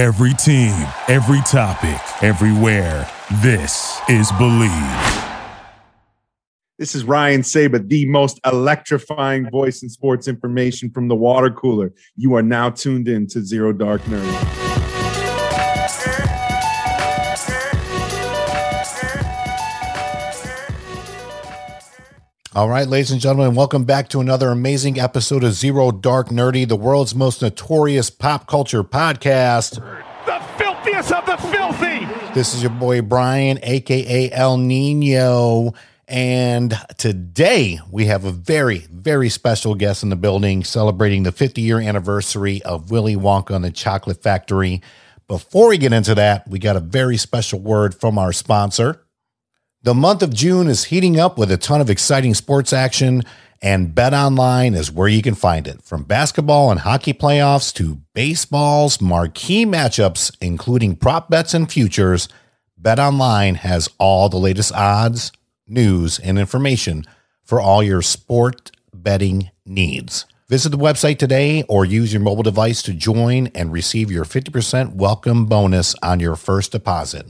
Every team, every topic, everywhere. This is Bleav. This is Ryan Sabat, the most electrifying voice in sports information from the water cooler. You are now tuned in to Zero Dark Nerdy. All right, ladies and gentlemen, welcome back to another amazing episode of Zero Dark Nerdy, the world's most notorious pop culture podcast. The filthiest of the filthy. This is your boy Brian, aka El Nino. And today we have a very, very special guest in the building celebrating the 50 year anniversary of Willy Wonka and the Chocolate Factory. Before we get into that, we got a very special word from our sponsor. The month of June is heating up with a ton of exciting sports action, and Bet Online is where you can find it. From basketball and hockey playoffs to baseball's marquee matchups, including prop bets and futures, Bet Online has all the latest odds, news, and information for all your sport betting needs. Visit the website today or use your mobile device to join and receive your 50% welcome bonus on your first deposit.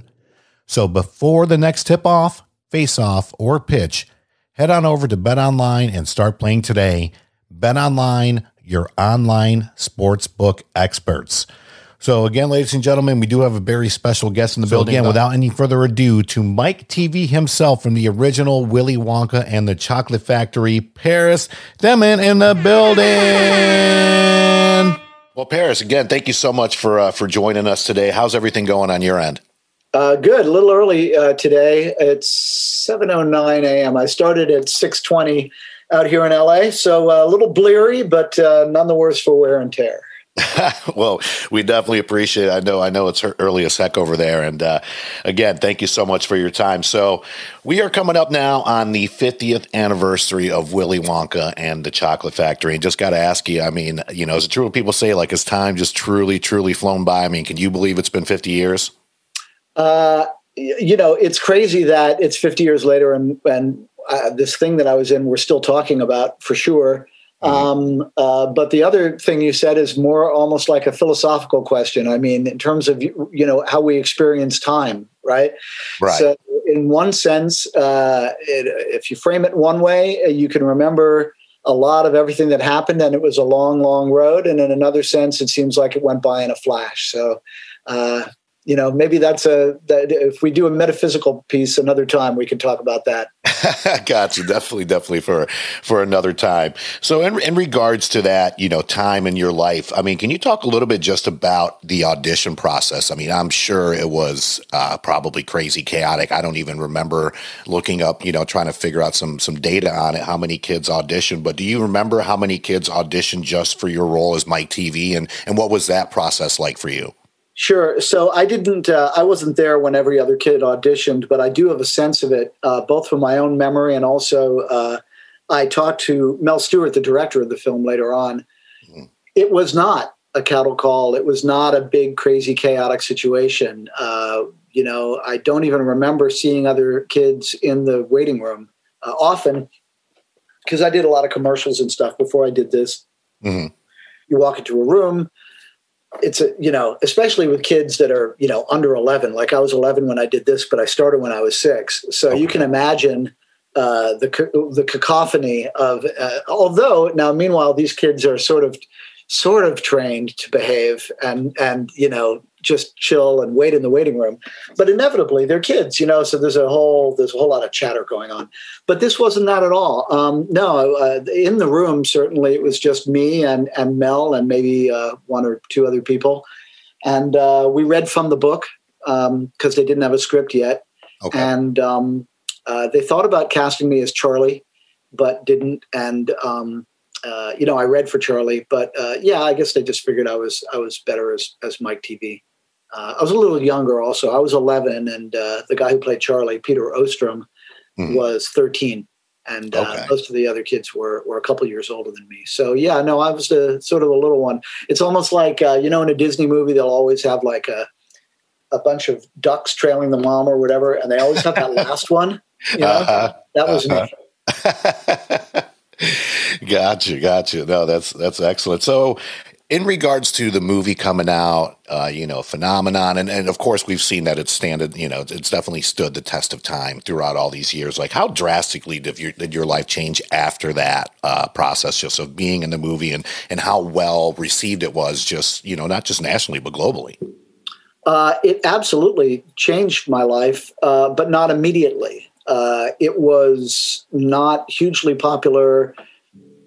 So before the next tip off, face off, or pitch, head on over to Bet Online and start playing today. Bet Online, your online sportsbook experts. So again, ladies and gentlemen, we do have a very special guest in the so building. Again, without any further ado, to Mike TV himself from the original Willy Wonka and the Chocolate Factory, Paris Themmen in the building. Well, Paris, again, thank you so much for uh, for joining us today. How's everything going on your end? Uh, good. A little early uh, today. It's 7:09 a.m. I started at 6:20 out here in LA, so uh, a little bleary, but uh, none the worse for wear and tear. well, we definitely appreciate it. I know, I know it's early as heck over there. And uh, again, thank you so much for your time. So we are coming up now on the 50th anniversary of Willy Wonka and the Chocolate Factory. And just got to ask you, I mean, you know, is it true what people say, like, has time just truly, truly flown by? I mean, can you believe it's been 50 years? Uh, you know, it's crazy that it's 50 years later and, and uh, this thing that I was in, we're still talking about for sure. Mm-hmm. Um, uh, but the other thing you said is more almost like a philosophical question. I mean, in terms of you know how we experience time, right? Right. So, in one sense, uh, it, if you frame it one way, uh, you can remember a lot of everything that happened, and it was a long, long road. And in another sense, it seems like it went by in a flash. So, uh, you know maybe that's a that if we do a metaphysical piece another time we can talk about that. Gotcha. Definitely definitely for for another time. So in, in regards to that you know time in your life i mean can you talk a little bit just about the audition process? I mean i'm sure it was uh, probably crazy chaotic. I don't even remember looking up you know trying to figure out some some data on it how many kids auditioned. But do you remember how many kids auditioned just for your role as mike tv and and what was that process like for you Sure. So I didn't, uh, I wasn't there when every other kid auditioned, but I do have a sense of it, uh, both from my own memory and also uh, I talked to Mel Stuart, the director of the film, later on. Mm-hmm. It was not a cattle call. It was not a big, crazy, chaotic situation. Uh, you know, I don't even remember seeing other kids in the waiting room uh, often because I did a lot of commercials and stuff before I did this. Mm-hmm. You walk into a room it's a you know especially with kids that are you know under 11 like i was 11 when i did this but i started when i was six so okay. you can imagine uh, the the cacophony of uh, although now meanwhile these kids are sort of sort of trained to behave and and you know just chill and wait in the waiting room. But inevitably, they're kids, you know. So there's a whole there's a whole lot of chatter going on. But this wasn't that at all. Um, no, uh, in the room certainly it was just me and and Mel and maybe uh, one or two other people, and uh, we read from the book because um, they didn't have a script yet, okay. and um, uh, they thought about casting me as Charlie, but didn't. And um, uh, you know, I read for Charlie, but uh, yeah, I guess they just figured I was I was better as as Mike TV. Uh, I was a little younger also. I was 11, and uh, the guy who played Charlie, Peter Ostrom, mm-hmm. was 13, and uh, okay. most of the other kids were were a couple years older than me. So yeah, no, I was the sort of the little one. It's almost like uh, you know, in a Disney movie, they'll always have like a a bunch of ducks trailing the mom or whatever, and they always have that last one. You know, uh-huh. that was uh-huh. me. gotcha, gotcha. No, that's that's excellent. So in regards to the movie coming out, uh, you know, phenomenon, and, and of course we've seen that it's standard, you know, it's definitely stood the test of time throughout all these years. Like, how drastically did your did your life change after that uh, process, just of being in the movie, and and how well received it was, just you know, not just nationally but globally. Uh, it absolutely changed my life, uh, but not immediately. Uh, it was not hugely popular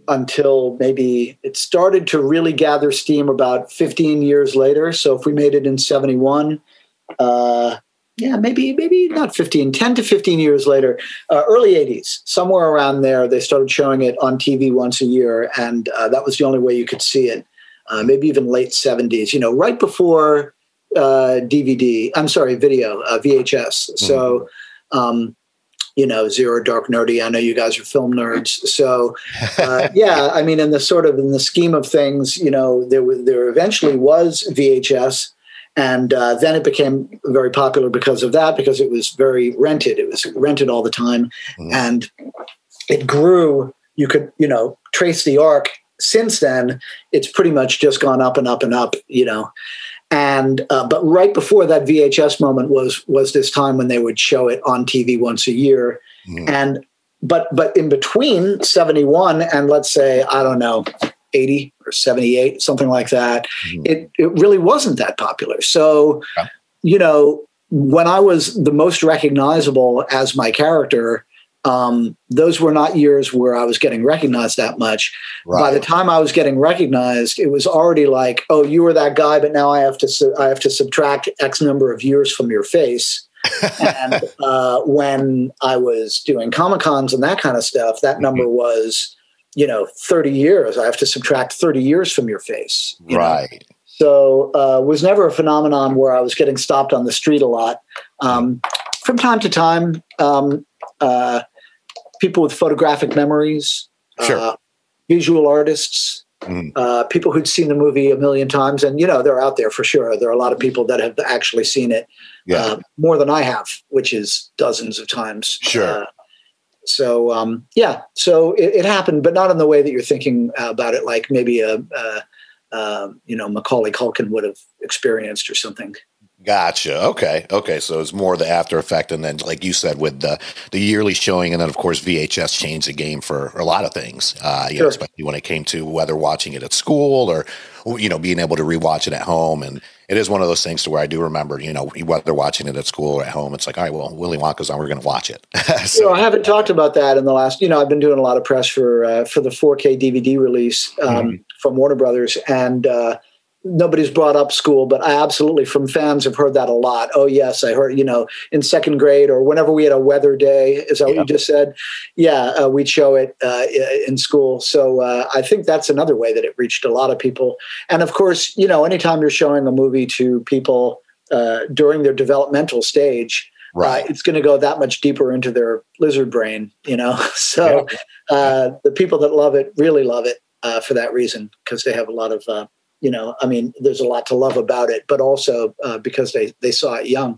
until maybe it started to really gather steam about 15 years later. So if we made it in 71, uh, yeah, maybe maybe not 15, 10 to 15 years later, uh, early 80s, somewhere around there, they started showing it on TV once a year, and uh, that was the only way you could see it. Uh, maybe even late 70s, you know, right before DVD. Uh, I'm sorry, video, uh, VHS. Mm-hmm. So. Um, you know, zero dark nerdy. I know you guys are film nerds, so uh, yeah. I mean, in the sort of in the scheme of things, you know, there was, there eventually was VHS, and uh, then it became very popular because of that because it was very rented. It was rented all the time, mm. and it grew. You could you know trace the arc. Since then, it's pretty much just gone up and up and up. You know, and uh, but right before that VHS moment was was this time when they would show it on TV once a year, mm. and but but in between seventy one and let's say I don't know eighty or seventy eight something like that, mm. it it really wasn't that popular. So yeah. you know when I was the most recognizable as my character um, those were not years where I was getting recognized that much. Right. By the time I was getting recognized, it was already like, oh, you were that guy, but now I have to su- I have to subtract X number of years from your face. and uh, when I was doing comic cons and that kind of stuff, that mm-hmm. number was, you know, thirty years. I have to subtract thirty years from your face. You right. Know? So uh, was never a phenomenon where I was getting stopped on the street a lot. Um, from time to time, um, uh, people with photographic memories, sure. uh, visual artists, mm. uh, people who'd seen the movie a million times. And, you know, they're out there for sure. There are a lot of people that have actually seen it yeah. uh, more than I have, which is dozens of times. Sure. Uh, so, um, yeah, so it, it, happened, but not in the way that you're thinking about it, like maybe a, a um, you know, Macaulay Culkin would have experienced or something. Gotcha. Okay. Okay. So it's more the after effect, and then, like you said, with the the yearly showing, and then of course VHS changed the game for a lot of things. Uh, you sure. know, especially when it came to whether watching it at school or you know being able to rewatch it at home. And it is one of those things to where I do remember, you know, whether watching it at school or at home, it's like, all right, well, Willy Wonka's on, we're going to watch it. so, you know, I haven't talked about that in the last. You know, I've been doing a lot of press for uh, for the 4K DVD release um, mm-hmm. from Warner Brothers, and uh, nobody's brought up school, but I absolutely from fans have heard that a lot. Oh yes, I heard you know in second grade or whenever we had a weather day. Is that yeah. what you just said? Yeah, uh, we'd show it uh, in school. So uh, I think that's another way that it reached a lot of people. And of course, you know, anytime you're showing a movie to people uh, during their developmental stage. Uh, right. it's going to go that much deeper into their lizard brain, you know. So yeah. Uh, the people that love it really love it for that reason because they have a lot of you know, I mean, there's a lot to love about it, but also uh, because they they saw it young.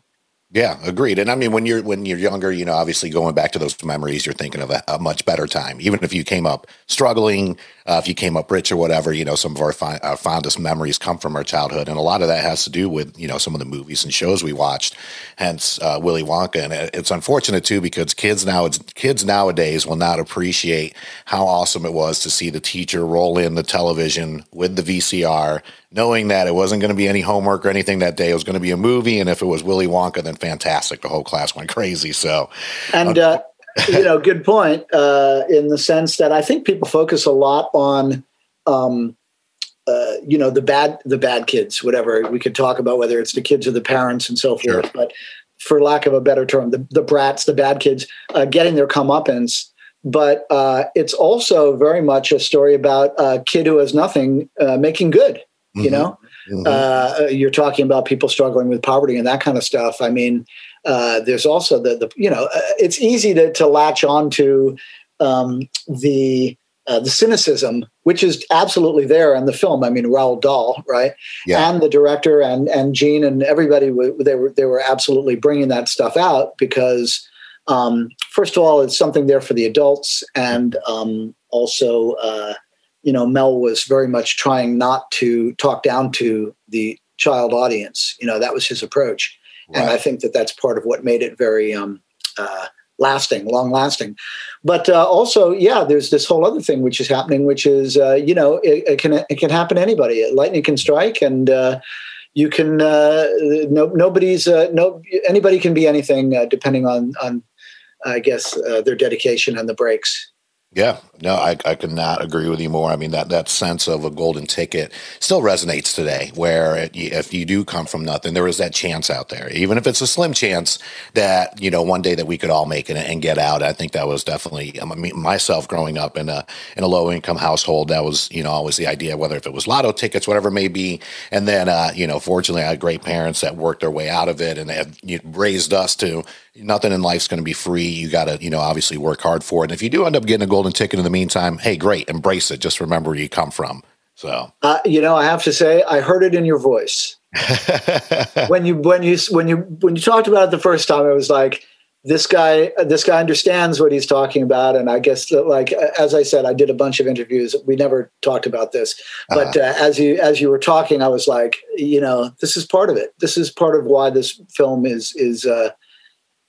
Yeah, agreed. And I mean, when you're when you're younger, you know, obviously going back to those memories, you're thinking of a, a much better time. Even if you came up struggling, uh, if you came up rich or whatever, you know, some of our, fi- our, fondest memories come from our childhood, and a lot of that has to do with you know some of the movies and shows we watched. Hence, uh, Willy Wonka, and it's unfortunate too because kids now kids nowadays will not appreciate how awesome it was to see the teacher roll in the television with the VCR knowing that it wasn't going to be any homework or anything that day. It was going to be a movie, and if it was Willy Wonka, then fantastic. The whole class went crazy. So, and uh, you know, good point uh, in the sense that I think people focus a lot on. Um, uh, you know the bad the bad kids whatever we could talk about whether it's the kids or the parents and so forth but for lack of a better term the, the brats the bad kids uh, getting their comeuppance but uh, it's also very much a story about a kid who has nothing uh, making good you mm-hmm. know mm-hmm. Uh, you're talking about people struggling with poverty and that kind of stuff i mean uh, there's also the, the you know uh, it's easy to, to latch on to um, the uh, the cynicism, which is absolutely there in the film. I mean, Roald Dahl, right? Yeah. And the director and and Gene and everybody they were they were absolutely bringing that stuff out because um, first of all, it's something there for the adults, and um, also uh, you know, Mel was very much trying not to talk down to the child audience. You know, that was his approach, right. and I think that that's part of what made it very um, uh, lasting, long lasting. But uh, also, yeah, there's this whole other thing which is happening, which is uh, you know it, it, can it can happen to anybody. Lightning can strike, and uh, you can uh, no, nobody's uh, no anybody can be anything uh, depending on on I guess their dedication and the breaks. Yeah, no, I, I could not agree with you more. I mean, that, that sense of a golden ticket still resonates today, where it, if you do come from nothing, there is that chance out there, even if it's a slim chance that, you know, one day that we could all make it and get out. I think that was definitely, I mean, myself growing up in a, in a low income household, that was, you know, always the idea, whether if it was lotto tickets, whatever it may be. And then, uh, you know, fortunately, I had great parents that worked their way out of it and they have raised us to, nothing in life's going to be free. You got to, you know, obviously work hard for it. And if you do end up getting a golden ticket in the meantime, hey, great, embrace it. Just remember where you come from. So, uh, you know, I have to say, I heard it in your voice when you when you when you when you talked about it the first time. It was like, this guy this guy understands what he's talking about and i guess that, like as i said i did a bunch of interviews we never talked about this but uh-huh. uh, as you as you were talking i was like you know this is part of it this is part of why this film is is uh,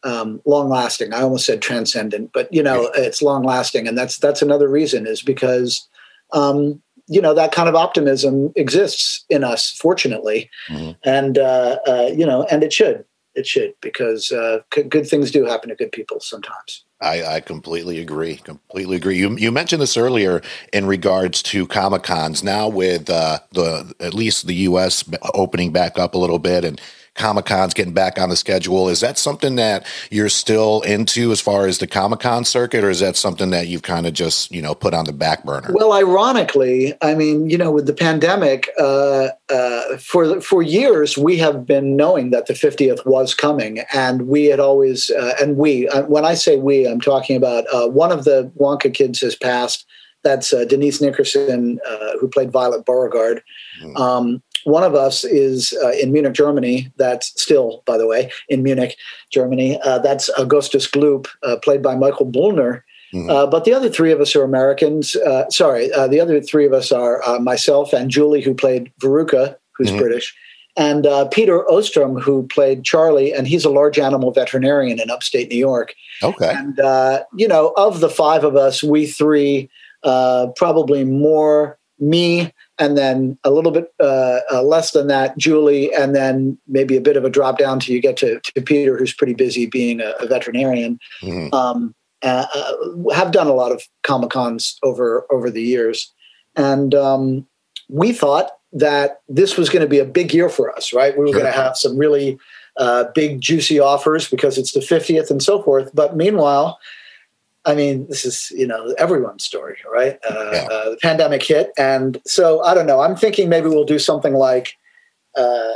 um, long lasting. I almost said transcendent, but you know, it's long lasting, and that's that's another reason is because um, you know that kind of optimism exists in us, fortunately, mm-hmm. and uh, uh, you know, and it should, it should, because uh, c- good things do happen to good people sometimes. I, I, completely agree. Completely agree. You you mentioned this earlier in regards to comic cons. Now with uh, the at least the U.S. opening back up a little bit and Comic Con's getting back on the schedule. Is that something that you're still into as far as the Comic Con circuit, or is that something that you've kind of just you know put on the back burner? Well, ironically, I mean, you know, with the pandemic, uh, uh, for for years we have been knowing that the 50th was coming, and we had always uh, and we uh, when I say we, I'm talking about uh, one of the Wonka kids has passed. That's uh, Denise Nickerson, who played Violet Beauregarde. Mm. Um, one of us is uh, in Munich, Germany. That's still, by the way, in Munich, Germany. Uh, that's Augustus Gloop, uh, played by Michael Bollner. Mm-hmm. Uh, but the other three of us are Americans. Uh, sorry, uh, the other three of us are myself and Julie, who played Veruca, who's mm-hmm. British, and Peter Ostrom, who played Charlie, and he's a large animal veterinarian in upstate New York. Okay. And, you know, of the five of us, we three, probably more me and then a little bit uh, uh, less than that, Julie, and then maybe a bit of a drop down till you get to, to Peter, who's pretty busy being a, a veterinarian. Mm-hmm. Um, uh, uh have done a lot of comic cons over over the years, and um, we thought that this was going to be a big year for us. Right, we were sure. going to have some really uh, big juicy offers because it's the 50th and so forth. But meanwhile, I mean, this is you know everyone's story, right? Uh, yeah. uh, the pandemic hit, and so I don't know. I'm thinking maybe we'll do something like, uh,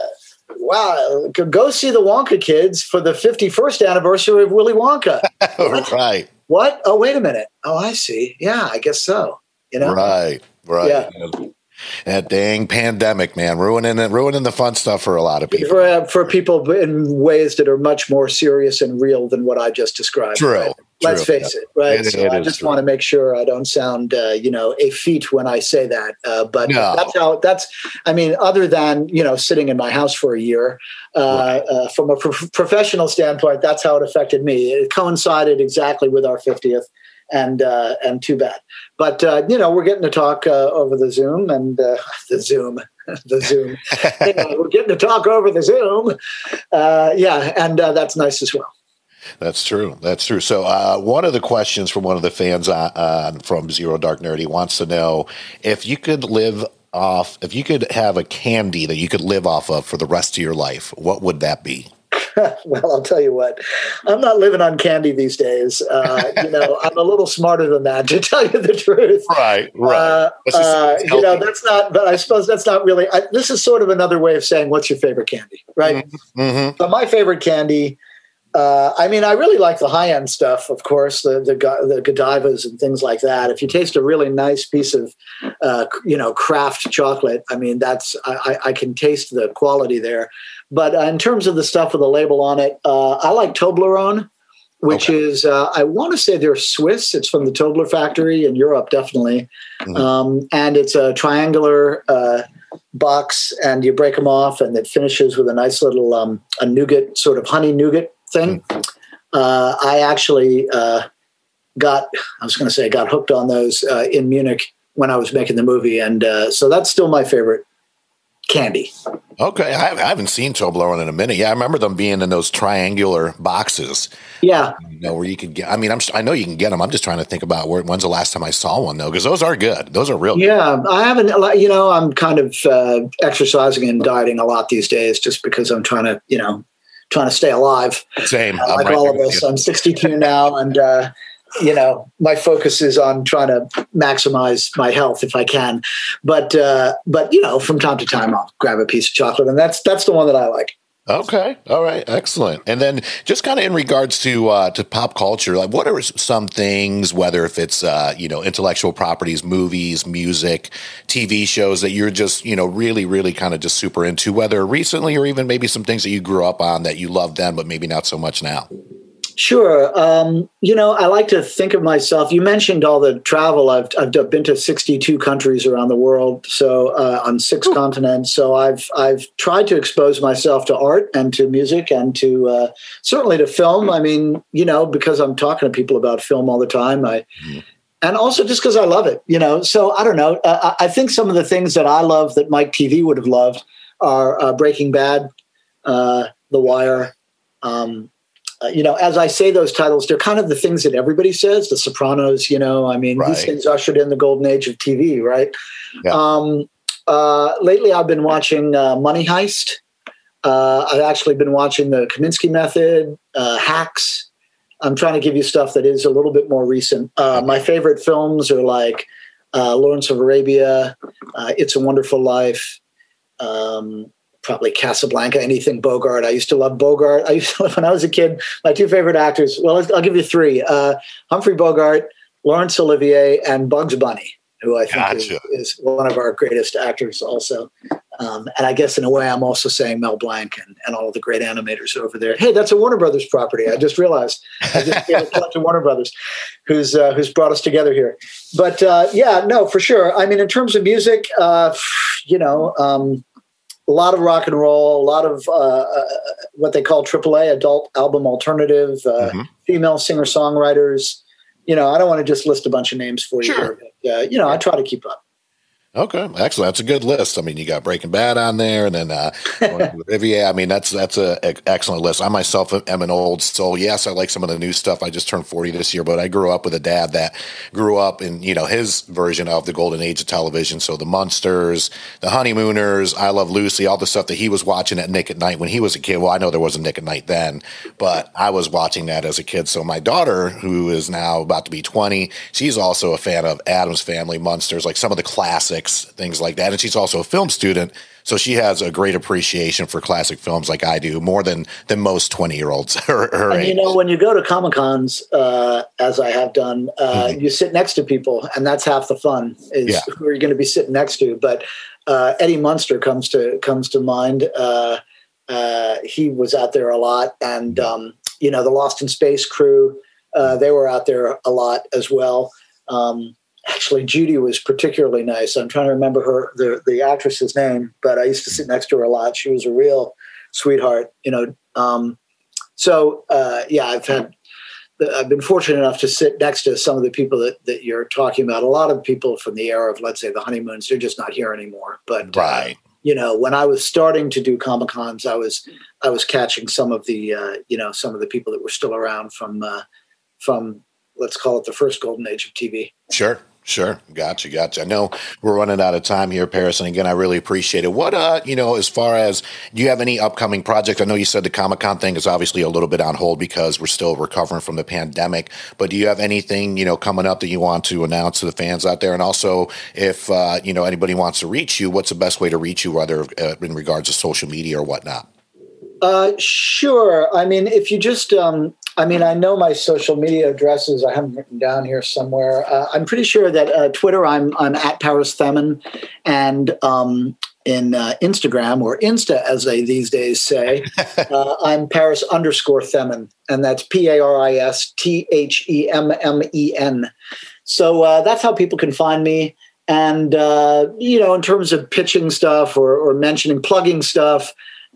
wow, go see the Wonka kids for the 51st anniversary of Willy Wonka. right. What? Oh, wait a minute. Oh, I see. Yeah, I guess so. You know. Right. Right. Yeah. That dang pandemic, man, ruining it, ruining the fun stuff for a lot of people. For, uh, for people in ways that are much more serious and real than what I just described. True. Right? Let's face yeah. it, right? It, so it I just true. want to make sure I don't sound, uh, you know, effete when I say that. Uh, but no. that's how. That's. I mean, other than you know, sitting in my house for a year, uh, right. Uh, from a pro- professional standpoint, that's how it affected me. It coincided exactly with our fiftieth and uh, and too bad. But uh, you know, we're getting to talk uh, over the Zoom and uh, the Zoom, the Zoom. you know, we're getting to talk over the Zoom. Uh, yeah, and uh, that's nice as well. That's true. That's true. So, uh, one of the questions from one of the fans uh, from Zero Dark Nerdy wants to know if you could live off, if you could have a candy that you could live off of for the rest of your life, what would that be? well, I'll tell you what, I'm not living on candy these days. Uh, you know, I'm a little smarter than that, to tell you the truth. Right, right. Uh, uh, you know, that's not, but I suppose that's not really, I, this is sort of another way of saying, what's your favorite candy, right? Mm-hmm. mm-hmm. So, my favorite candy, uh, I mean, I really like the high end stuff, of course, the, the the Godivas and things like that. If you taste a really nice piece of, uh, you know, craft chocolate, I mean, that's I, I can taste the quality there. But uh, in terms of the stuff with the label on it, uh, I like Toblerone. which Okay. is uh, I want to say they're Swiss. It's from the Tobler factory in Europe, definitely, Mhm. um, and it's a triangular uh, box, and you break them off, and it finishes with a nice little um, a nougat sort of honey nougat thing. Uh, I actually uh, got I was going to say, I got hooked on those uh, in Munich when I was making the movie, and uh, so that's still my favorite candy. Okay, I, I haven't seen Toblerone in a minute. Yeah, I remember them being in those triangular boxes. Yeah, You know where you could get. I mean, I'm I know you can get them. I'm just trying to think about where. When's the last time I saw one though? Because those are good. Those are real. good. Yeah, I haven't. You know, I'm kind of uh, exercising and dieting a lot these days, just because I'm trying to, you know, trying to stay alive. Same. Uh, like right all of us. I'm 62 now, and uh, you know, my focus is on trying to maximize my health if I can. But uh, but you know, from time to time, I'll grab a piece of chocolate, and that's that's the one that I like. Okay. All right. Excellent. And then just kind of in regards to uh, to pop culture, like what are some things, whether if it's uh, you know intellectual properties, movies, music, TV shows that you're just you know really really kind of just super into, whether recently or even maybe some things that you grew up on that you loved then, but maybe not so much now. Sure. Um, you know, I like to think of myself. You mentioned all the travel. I've I've been to 62 countries around the world, so uh, on six continents. So I've I've tried to expose myself to art and to music and to uh, certainly to film. I mean, you know, because I'm talking to people about film all the time. I and also just because I love it, you know. So I don't know. Uh, I think some of the things that I love that Mike TV would have loved are uh, Breaking Bad, uh, The Wire. Um, you know, as I say those titles, they're kind of the things that everybody says. The Sopranos, you know, I mean, Right. these things ushered in the golden age of TV, right? Yeah. Um, uh, lately, I've been watching uh, Money Heist. Uh, I've actually been watching the Kominsky Method, uh, Hacks. I'm trying to give you stuff that is a little bit more recent. Uh, my favorite films are like uh, Lawrence of Arabia, uh, It's a Wonderful Life, um, probably Casablanca, anything Bogart. I used to love Bogart. I used to when I was a kid. My two favorite actors. Well, I'll give you three: uh, Humphrey Bogart, Laurence Olivier, and Bugs Bunny, who I think is, Gotcha. is one of our greatest actors, also. Um, and I guess in a way, I'm also saying Mel Blanc and, and all of the great animators over there. Hey, that's a Warner Brothers property. I just realized. I just gave a to Warner Brothers, who's uh, who's brought us together here. But uh, yeah, no, for sure. I mean, in terms of music, uh, you know, um, a lot of rock and roll, a lot of uh, uh, what they call AAA adult album alternative, uh, Mhm. female singer songwriters. You know, I don't want to just list a bunch of names for you, Sure. here, but, uh, you know, I try to keep up. Okay, excellent. That's a good list. I mean, you got Breaking Bad on there, and then uh, Olivier. I mean, that's that's a, a excellent list. I myself am an old soul. Yes, I like some of the new stuff. I just turned forty this year, but I grew up with a dad that grew up in you know his version of the golden age of television. So the Munsters, the Honeymooners, I Love Lucy, all the stuff that he was watching at Nick at Night when he was a kid. Well, I know there was a Nick at Night then, but I was watching that as a kid. So my daughter, who is now about to be twenty, she's also a fan of Addams Family, Munsters, like some of the classics, things like that. And she's also a film student. So she has a great appreciation for classic films like I do, more than than most twenty year olds her, her And age. you know, when you go to Comic Cons, uh, as I have done, uh, you sit next to people, and that's half the fun is Yeah. who are you going to be sitting next to. But uh, Eddie Munster comes to comes to mind. Uh, uh, he was out there a lot, and um, you know, the Lost in Space crew, uh, they were out there a lot as well. Um, actually, Judy was particularly nice. I'm trying to remember her the the actress's name, but I used to sit next to her a lot. She was a real sweetheart, you know. Um, so uh, yeah, I've had I've been fortunate enough to sit next to some of the people that, that you're talking about. A lot of people from the era of, let's say, the honeymoons, they're just not here anymore. But uh, right. you know, when I was starting to do comic cons, I was I was catching some of the uh, you know some of the people that were still around from uh, from let's call it the first golden age of TV. Sure, sure. Gotcha, gotcha. I know we're running out of time here, Paris, and again, I really appreciate it. What, uh, you know, as far as do you have any upcoming projects? I know you said the Comic Con thing is obviously a little bit on hold because we're still recovering from the pandemic. But do you have anything, you know, coming up that you want to announce to the fans out there? And also, if uh, you know anybody wants to reach you, what's the best way to reach you, whether uh, in regards to social media or whatnot? Uh, sure. I mean, if you just, um, I mean, I know my social media addresses. I haven't written down here somewhere. Uh, I'm pretty sure that uh, Twitter, I'm I'm at Paris Themmen, and um, in uh, Instagram or Insta, as they these days say. uh, I'm Paris underscore Themmen, and that's P A R I S T H E M M E N. So uh, that's how people can find me. And uh, you know, in terms of pitching stuff or, or mentioning plugging stuff,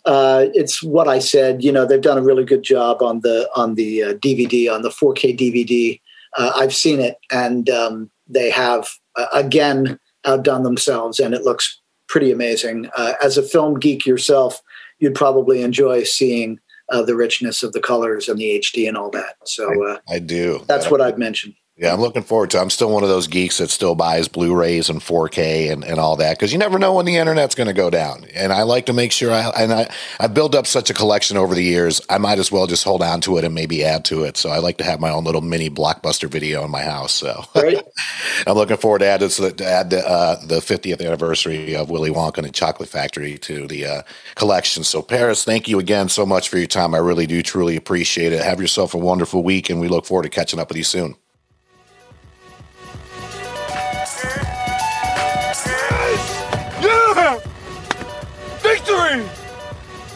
uh, it's what I said. You know, they've done a really good job on the on the uh, DVD on the 4K DVD. Uh, I've seen it, and um, they have uh, again outdone themselves, and it looks pretty amazing. Uh, as a film geek yourself, you'd probably enjoy seeing uh, the richness of the colors and the HD and all that. So I, I do. That's what I've mention. Yeah, I'm looking forward to. It. I'm still one of those geeks that still buys Blu-rays and 4K and, and all that because you never know when the internet's going to go down. And I like to make sure I and I I built up such a collection over the years. I might as well just hold on to it and maybe add to it. So I like to have my own little mini blockbuster video in my house. So right. I'm looking forward to add this to add the, uh, the 50th anniversary of Willy Wonka and the Chocolate Factory to the uh, collection. So Paris, thank you again so much for your time. I really do truly appreciate it. Have yourself a wonderful week, and we look forward to catching up with you soon.